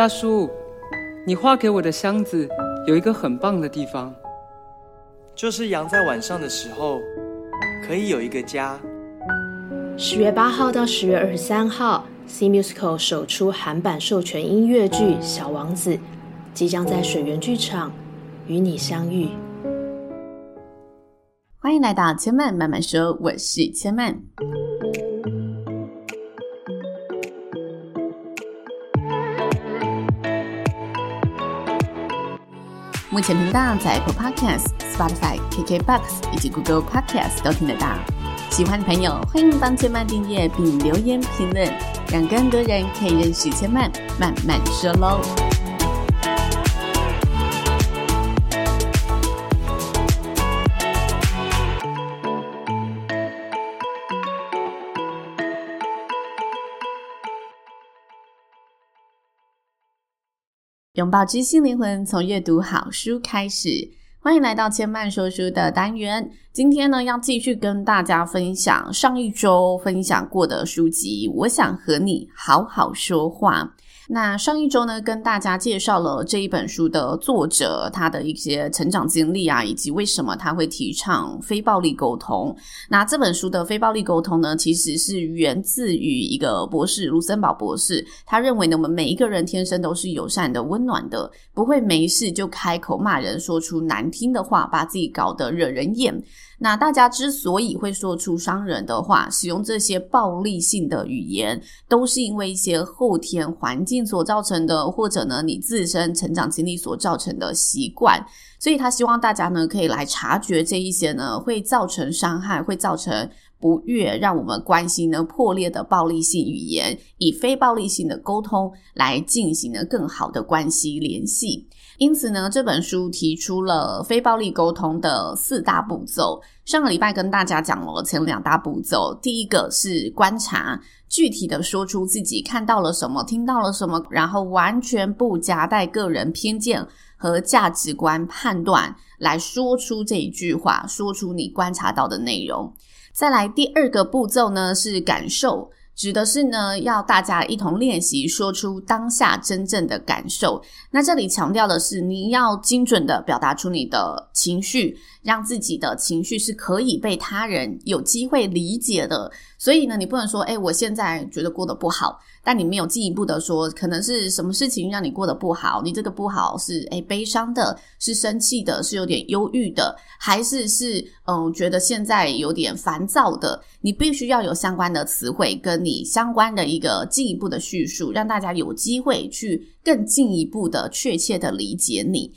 大叔，你画给我的箱子有一个很棒的地方，就是羊在晚上的时候可以有一个家。十月八号到十月二十三号，C Musical 首出韩版授权音乐剧《小王子》，即将在水源剧场与你相遇。欢迎来到千曼慢慢说，我是千嫚。目前频道在 Apple Podcast、Spotify、KKBox 以及 Google Podcast 都听得到。喜欢的朋友，欢迎帮千曼订阅并留言评论，让更多人可以认识千曼慢慢说喽。拥抱知性灵魂，从阅读好书开始。欢迎来到千曼说书的单元。今天呢，要继续跟大家分享上一周分享过的书籍。我想和你好好说话。那上一周呢，跟大家介绍了这一本书的作者，他的一些成长经历啊，以及为什么他会提倡非暴力沟通。那这本书的非暴力沟通呢，其实是源自于一个博士，卢森堡博士，他认为呢，我们每一个人天生都是友善的、温暖的，不会没事就开口骂人，说出难听的话，把自己搞得惹人厌。那大家之所以会说出伤人的话，使用这些暴力性的语言，都是因为一些后天环境所造成的，或者呢，你自身成长经历所造成的习惯。所以他希望大家呢，可以来察觉这一些呢，会造成伤害、会造成不悦，让我们关系呢破裂的暴力性语言，以非暴力性的沟通来进行呢更好的关系联系。因此呢，这本书提出了非暴力沟通的四大步骤。上个礼拜跟大家讲了前两大步骤，第一个是观察，具体的说出自己看到了什么，听到了什么，然后完全不夹带个人偏见和价值观判断来说出这一句话，说出你观察到的内容。再来第二个步骤呢，是感受。指的是呢，要大家一同练习说出当下真正的感受。那这里强调的是，你要精准的表达出你的情绪，让自己的情绪是可以被他人有机会理解的。所以呢，你不能说，诶，我现在觉得过得不好。但你没有进一步的说，可能是什么事情让你过得不好？你这个不好是诶悲伤的，是生气的，是有点忧郁的，还是是嗯觉得现在有点烦躁的？你必须要有相关的词汇，跟你相关的一个进一步的叙述，让大家有机会去更进一步的确切的理解你。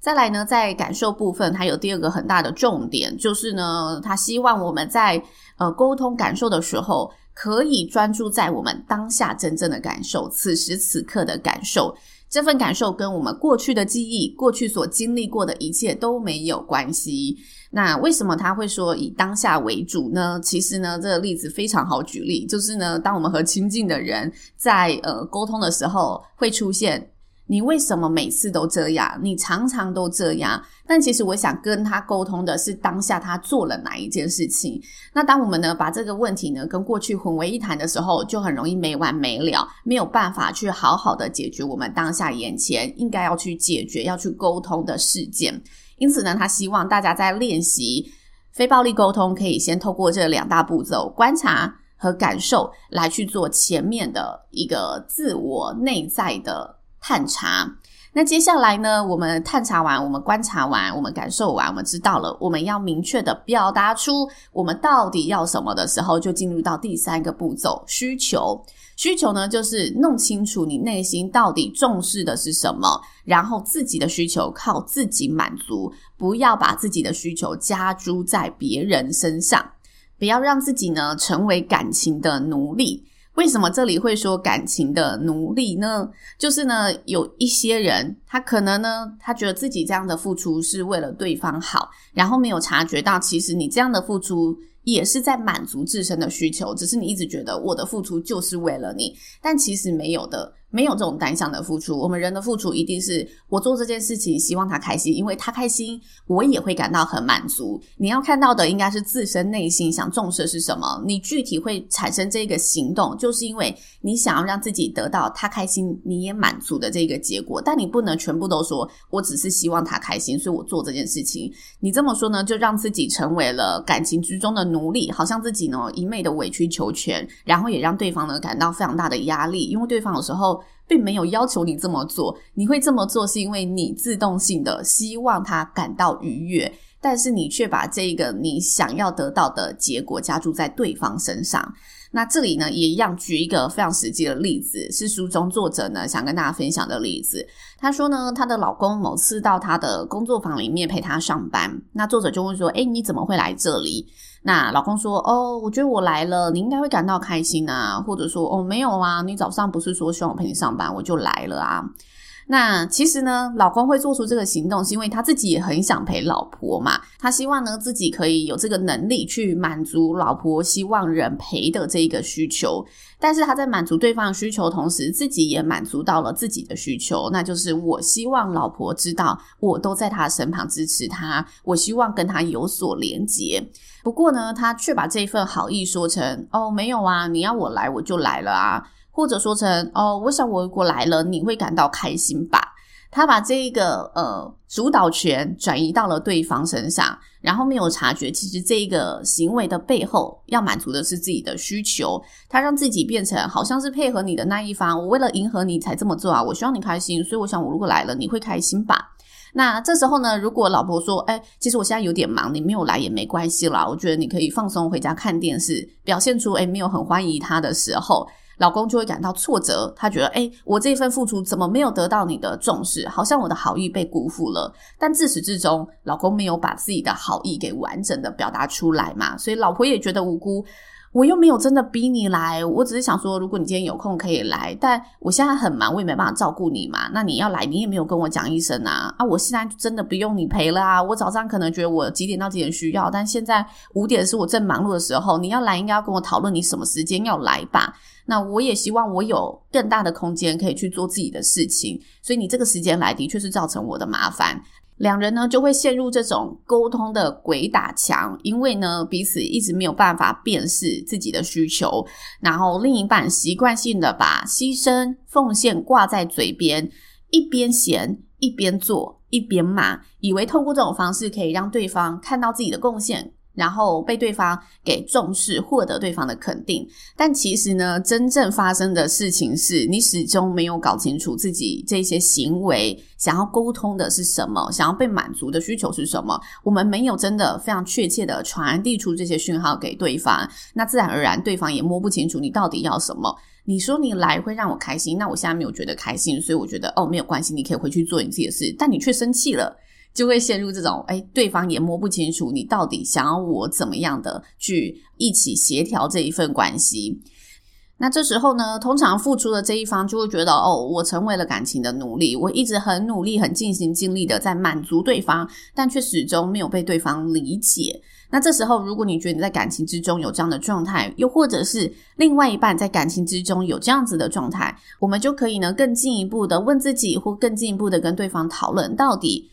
再来呢，在感受部分，还有第二个很大的重点，就是呢，他希望我们在呃沟通感受的时候。可以专注在我们当下真正的感受，此时此刻的感受。这份感受跟我们过去的记忆、过去所经历过的一切都没有关系。那为什么他会说以当下为主呢？其实呢，这个例子非常好举例，就是呢，当我们和亲近的人在呃沟通的时候，会出现。你为什么每次都这样？你常常都这样。但其实我想跟他沟通的是当下他做了哪一件事情。那当我们呢把这个问题呢跟过去混为一谈的时候，就很容易没完没了，没有办法去好好的解决我们当下眼前应该要去解决、要去沟通的事件。因此呢，他希望大家在练习非暴力沟通，可以先透过这两大步骤：观察和感受，来去做前面的一个自我内在的。探查。那接下来呢，我们探查完，我们观察完，我们感受完，我们知道了，我们要明确的表达出我们到底要什么的时候，就进入到第三个步骤——需求。需求呢，就是弄清楚你内心到底重视的是什么，然后自己的需求靠自己满足，不要把自己的需求加诸在别人身上，不要让自己呢成为感情的奴隶。为什么这里会说感情的奴隶呢？就是呢，有一些人，他可能呢，他觉得自己这样的付出是为了对方好，然后没有察觉到，其实你这样的付出也是在满足自身的需求，只是你一直觉得我的付出就是为了你，但其实没有的。没有这种单向的付出，我们人的付出一定是我做这件事情，希望他开心，因为他开心，我也会感到很满足。你要看到的应该是自身内心想重视的是什么，你具体会产生这个行动，就是因为你想要让自己得到他开心，你也满足的这个结果。但你不能全部都说我只是希望他开心，所以我做这件事情。你这么说呢，就让自己成为了感情之中的奴隶，好像自己呢一昧的委曲求全，然后也让对方呢感到非常大的压力，因为对方有时候。并没有要求你这么做，你会这么做是因为你自动性的希望他感到愉悦，但是你却把这个你想要得到的结果加注在对方身上。那这里呢，也一样举一个非常实际的例子，是书中作者呢想跟大家分享的例子。她说呢，她的老公某次到她的工作坊里面陪她上班，那作者就问说：“诶，你怎么会来这里？”那老公说：“哦，我觉得我来了，你应该会感到开心啊。”或者说：“哦，没有啊，你早上不是说希望我陪你上班，我就来了啊。”那其实呢，老公会做出这个行动，是因为他自己也很想陪老婆嘛。他希望呢，自己可以有这个能力去满足老婆希望人陪的这一个需求。但是他在满足对方的需求同时，自己也满足到了自己的需求，那就是我希望老婆知道我都在他身旁支持他，我希望跟他有所连结。不过呢，他却把这份好意说成：“哦，没有啊，你要我来我就来了啊。”或者说成哦，我想我如果来了，你会感到开心吧？他把这个呃主导权转移到了对方身上，然后没有察觉，其实这个行为的背后要满足的是自己的需求。他让自己变成好像是配合你的那一方，我为了迎合你才这么做啊！我希望你开心，所以我想我如果来了，你会开心吧？那这时候呢，如果老婆说：“哎，其实我现在有点忙，你没有来也没关系啦，我觉得你可以放松回家看电视，表现出哎没有很欢迎他的时候。”老公就会感到挫折，他觉得，哎，我这份付出怎么没有得到你的重视？好像我的好意被辜负了。但自始至终，老公没有把自己的好意给完整的表达出来嘛，所以老婆也觉得无辜。我又没有真的逼你来，我只是想说，如果你今天有空可以来，但我现在很忙，我也没办法照顾你嘛。那你要来，你也没有跟我讲一声啊。啊，我现在真的不用你陪了啊。我早上可能觉得我几点到几点需要，但现在五点是我正忙碌的时候，你要来应该要跟我讨论你什么时间要来吧。那我也希望我有更大的空间可以去做自己的事情，所以你这个时间来的确是造成我的麻烦。两人呢就会陷入这种沟通的鬼打墙，因为呢彼此一直没有办法辨识自己的需求，然后另一半习惯性的把牺牲奉献挂在嘴边，一边嫌一边做一边骂，以为透过这种方式可以让对方看到自己的贡献。然后被对方给重视，获得对方的肯定。但其实呢，真正发生的事情是你始终没有搞清楚自己这些行为想要沟通的是什么，想要被满足的需求是什么。我们没有真的非常确切的传递出这些讯号给对方，那自然而然对方也摸不清楚你到底要什么。你说你来会让我开心，那我现在没有觉得开心，所以我觉得哦，没有关系，你可以回去做你自己的事。但你却生气了。就会陷入这种，哎，对方也摸不清楚你到底想要我怎么样的去一起协调这一份关系。那这时候呢，通常付出的这一方就会觉得，哦，我成为了感情的奴隶，我一直很努力、很尽心尽力的在满足对方，但却始终没有被对方理解。那这时候，如果你觉得你在感情之中有这样的状态，又或者是另外一半在感情之中有这样子的状态，我们就可以呢更进一步的问自己，或更进一步的跟对方讨论，到底。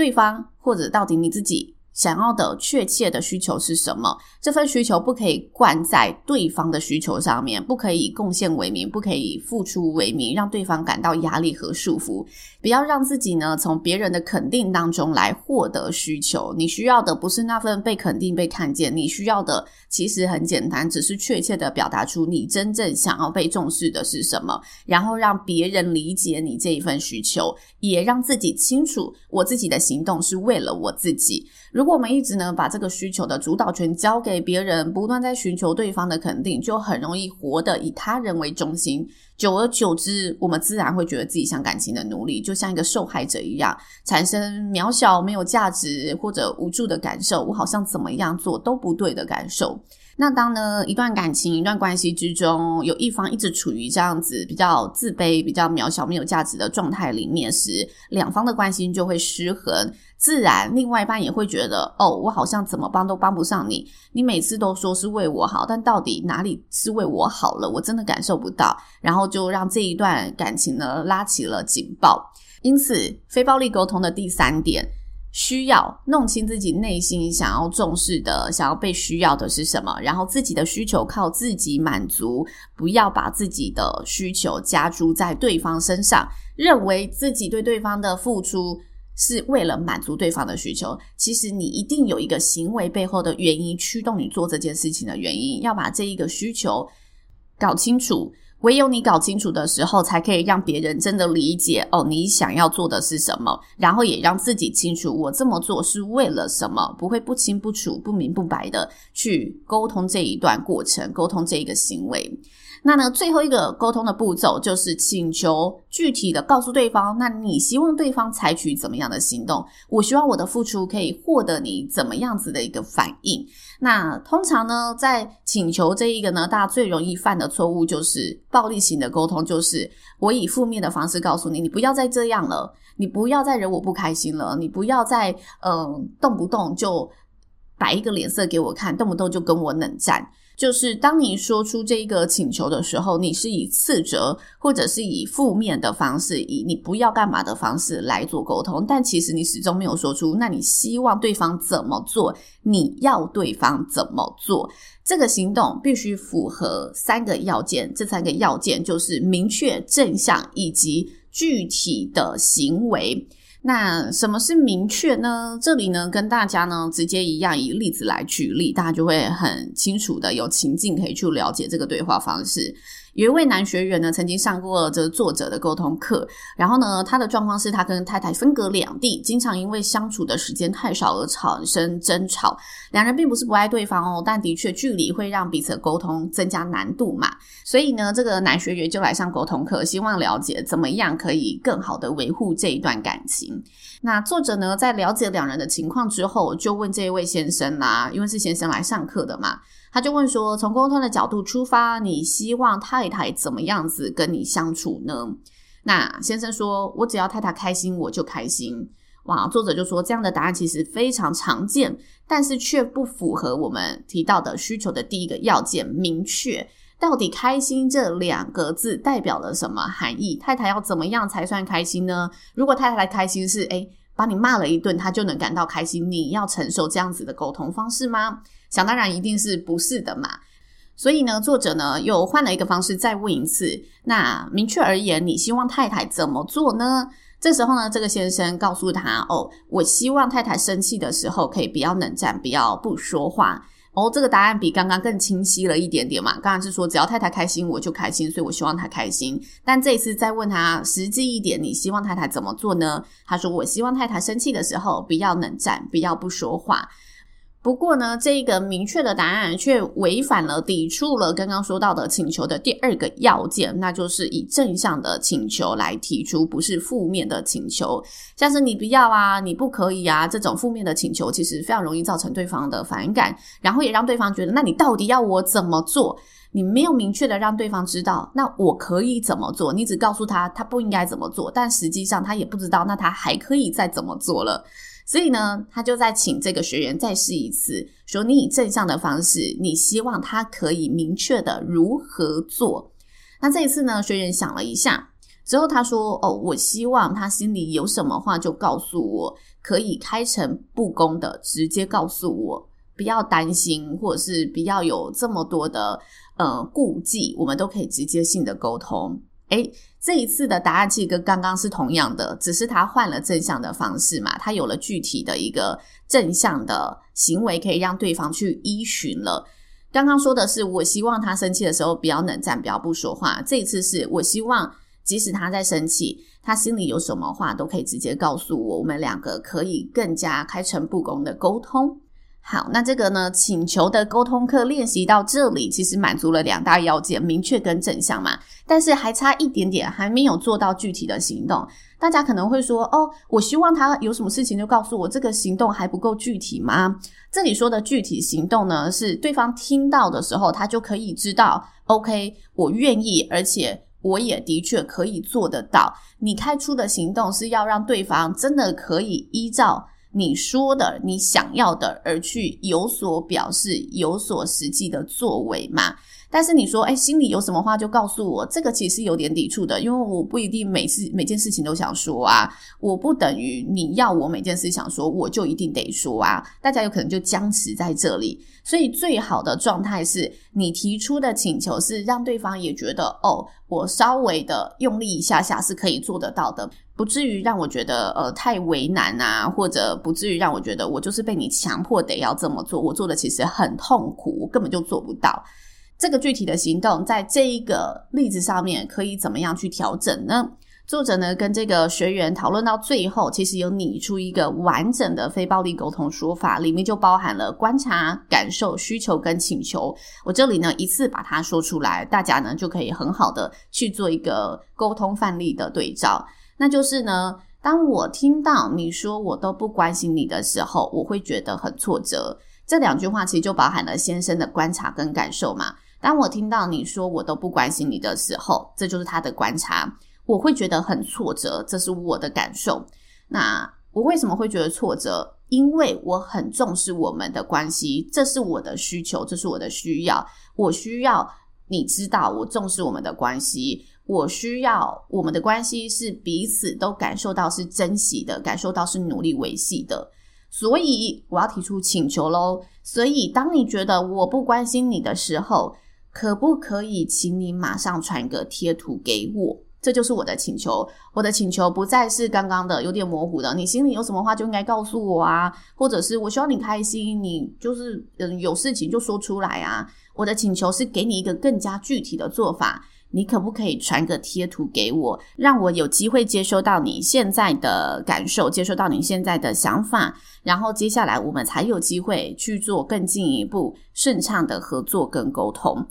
对方或者到底你自己想要的确切的需求是什么？这份需求不可以灌在对方的需求上面，不可以贡献为名，不可以付出为名，让对方感到压力和束缚。不要让自己呢从别人的肯定当中来获得需求。你需要的不是那份被肯定、被看见，你需要的其实很简单，只是确切的表达出你真正想要被重视的是什么，然后让别人理解你这一份需求，也让自己清楚我自己的行动是为了我自己。如果我们一直呢把这个需求的主导权交给别人不断在寻求对方的肯定，就很容易活得以他人为中心。久而久之，我们自然会觉得自己像感情的奴隶，就像一个受害者一样，产生渺小、没有价值或者无助的感受。我好像怎么样做都不对的感受。那当呢一段感情、一段关系之中，有一方一直处于这样子比较自卑、比较渺小、没有价值的状态里面时，两方的关系就会失衡。自然，另外一半也会觉得，哦，我好像怎么帮都帮不上你。你每次都说是为我好，但到底哪里是为我好了？我真的感受不到。然后就让这一段感情呢拉起了警报。因此，非暴力沟通的第三点。需要弄清自己内心想要重视的、想要被需要的是什么，然后自己的需求靠自己满足，不要把自己的需求加诸在对方身上，认为自己对对方的付出是为了满足对方的需求。其实你一定有一个行为背后的原因驱动你做这件事情的原因，要把这一个需求搞清楚。唯有你搞清楚的时候，才可以让别人真的理解哦，你想要做的是什么，然后也让自己清楚，我这么做是为了什么，不会不清不楚、不明不白的去沟通这一段过程，沟通这一个行为。那呢，最后一个沟通的步骤就是请求具体的告诉对方，那你希望对方采取怎么样的行动？我希望我的付出可以获得你怎么样子的一个反应？那通常呢，在请求这一个呢，大家最容易犯的错误就是暴力型的沟通，就是我以负面的方式告诉你，你不要再这样了，你不要再惹我不开心了，你不要再嗯、动不动就摆一个脸色给我看，动不动就跟我冷战。就是当你说出这个请求的时候，你是以斥责或者是以负面的方式，以你不要干嘛的方式来做沟通，但其实你始终没有说出，那你希望对方怎么做？你要对方怎么做？这个行动必须符合三个要件，这三个要件就是明确、正向以及具体的行为。那什么是明确呢？这里呢，跟大家呢直接一样以例子来举例，大家就会很清楚的有情境可以去了解这个对话方式。有一位男学员呢，曾经上过这作者的沟通课，然后呢，他的状况是他跟太太分隔两地，经常因为相处的时间太少而产生争吵。两人并不是不爱对方哦，但的确距离会让彼此沟通增加难度嘛。所以呢，这个男学员就来上沟通课，希望了解怎么样可以更好的维护这一段感情。那作者呢，在了解两人的情况之后，就问这一位先生啦，因为是先生来上课的嘛。他就问说：“从沟通的角度出发，你希望他太太怎么样子跟你相处呢？”那先生说：“我只要太太开心，我就开心。”哇，作者就说这样的答案其实非常常见，但是却不符合我们提到的需求的第一个要件——明确。到底“开心”这两个字代表了什么含义？太太要怎么样才算开心呢？如果太太的开心是诶把你骂了一顿，他就能感到开心，你要承受这样子的沟通方式吗？想当然，一定是不是的嘛。所以呢，作者呢又换了一个方式再问一次。那明确而言，你希望太太怎么做呢？这时候呢，这个先生告诉他：“哦，我希望太太生气的时候可以不要冷战，不要不说话。”哦，这个答案比刚刚更清晰了一点点嘛。刚刚是说只要太太开心，我就开心，所以我希望她开心。但这一次再问他实际一点，你希望太太怎么做呢？他说：“我希望太太生气的时候不要冷战，不要不说话。”不过呢，这个明确的答案却违反了、抵触了刚刚说到的请求的第二个要件，那就是以正向的请求来提出，不是负面的请求。像是你不要啊，你不可以啊，这种负面的请求，其实非常容易造成对方的反感，然后也让对方觉得，那你到底要我怎么做？你没有明确的让对方知道，那我可以怎么做？你只告诉他他不应该怎么做，但实际上他也不知道，那他还可以再怎么做了。所以呢，他就在请这个学员再试一次，说你以正向的方式，你希望他可以明确的如何做。那这一次呢，学员想了一下之后，他说：“哦，我希望他心里有什么话就告诉我，可以开诚布公的直接告诉我，不要担心，或者是不要有这么多的呃顾忌，我们都可以直接性的沟通。”诶，这一次的答案其实跟刚刚是同样的，只是他换了正向的方式嘛，他有了具体的一个正向的行为，可以让对方去依循了。刚刚说的是，我希望他生气的时候不要冷战，不要不说话。这一次是我希望，即使他在生气，他心里有什么话都可以直接告诉我，我们两个可以更加开诚布公的沟通。好，那这个呢，请求的沟通课练习到这里，其实满足了两大要件：明确跟正向嘛。但是还差一点点，还没有做到具体的行动。大家可能会说：“哦，我希望他有什么事情就告诉我，这个行动还不够具体吗？”这里说的具体行动呢，是对方听到的时候，他就可以知道：“OK，我愿意，而且我也的确可以做得到。”你开出的行动是要让对方真的可以依照。你说的，你想要的，而去有所表示，有所实际的作为嘛。但是你说，哎，心里有什么话就告诉我，这个其实有点抵触的，因为我不一定每次每件事情都想说啊，我不等于你要我每件事想说，我就一定得说啊，大家有可能就僵持在这里。所以最好的状态是你提出的请求是让对方也觉得，哦，我稍微的用力一下下是可以做得到的，不至于让我觉得呃太为难啊，或者不至于让我觉得我就是被你强迫得要这么做，我做的其实很痛苦，我根本就做不到。这个具体的行动，在这一个例子上面可以怎么样去调整呢？作者呢跟这个学员讨论到最后，其实有拟出一个完整的非暴力沟通说法，里面就包含了观察、感受、需求跟请求。我这里呢一次把它说出来，大家呢就可以很好的去做一个沟通范例的对照。那就是呢，当我听到你说我都不关心你的时候，我会觉得很挫折。这两句话其实就包含了先生的观察跟感受嘛。当我听到你说我都不关心你的时候，这就是他的观察，我会觉得很挫折，这是我的感受。那我为什么会觉得挫折？因为我很重视我们的关系，这是我的需求，这是我的需要。我需要你知道我重视我们的关系，我需要我们的关系是彼此都感受到是珍惜的，感受到是努力维系的。所以我要提出请求喽。所以当你觉得我不关心你的时候，可不可以请你马上传个贴图给我？这就是我的请求。我的请求不再是刚刚的有点模糊的，你心里有什么话就应该告诉我啊，或者是我希望你开心，你就是嗯有事情就说出来啊。我的请求是给你一个更加具体的做法。你可不可以传个贴图给我，让我有机会接收到你现在的感受，接收到你现在的想法，然后接下来我们才有机会去做更进一步顺畅的合作跟沟通。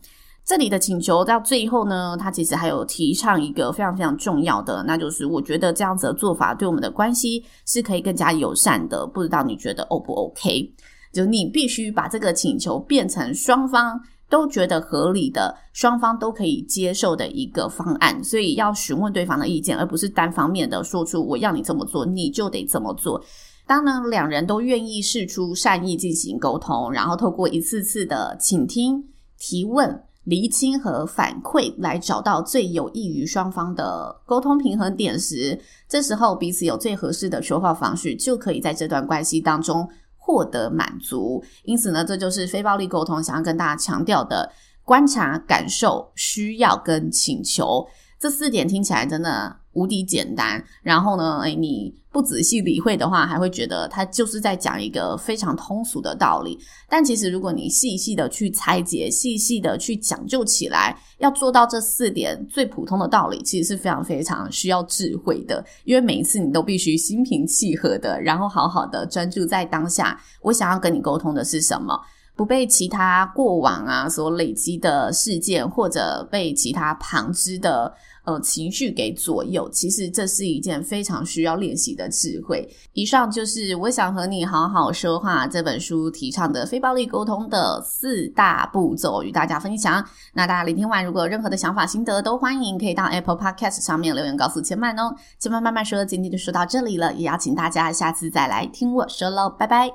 这里的请求到最后呢，他其实还有提倡一个非常非常重要的，那就是我觉得这样子的做法对我们的关系是可以更加友善的。不知道你觉得 O 不 OK？就你必须把这个请求变成双方。都觉得合理的，双方都可以接受的一个方案，所以要询问对方的意见，而不是单方面的说出我要你这么做，你就得这么做。当呢，两人都愿意试出善意进行沟通，然后透过一次次的倾听、提问、厘清和反馈，来找到最有益于双方的沟通平衡点时，这时候彼此有最合适的说话方式，就可以在这段关系当中。获得满足，因此呢，这就是非暴力沟通想要跟大家强调的：观察、感受、需要跟请求这四点，听起来真的无敌简单。然后呢，诶，你不仔细理会的话，还会觉得他就是在讲一个非常通俗的道理。但其实，如果你细细的去拆解，细细的去讲究起来，要做到这四点最普通的道理，其实是非常非常需要智慧的。因为每一次你都必须心平气和的，然后好好的专注在当下。我想要跟你沟通的是什么？不被其他过往啊所累积的事件，或者被其他旁支的呃情绪给左右。其实这是一件非常需要练习的智慧。以上就是我想和你好好说话这本书提倡的非暴力沟通的四大步骤，与大家分享。那大家聆听完，如果有任何的想法心得，都欢迎可以到 Apple Podcast 上面留言告诉千曼哦。千曼慢慢说，今天就说到这里了，也邀请大家下次再来听我说喽，拜拜。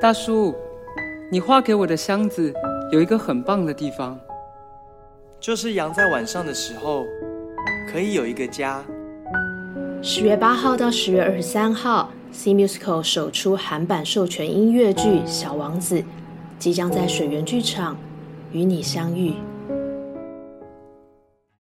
大叔。你画给我的箱子有一个很棒的地方，就是羊在晚上的时候可以有一个家。十月八号到十月二十三号，C Musical 首出韩版授权音乐剧《小王子》，即将在水源剧场与你相遇。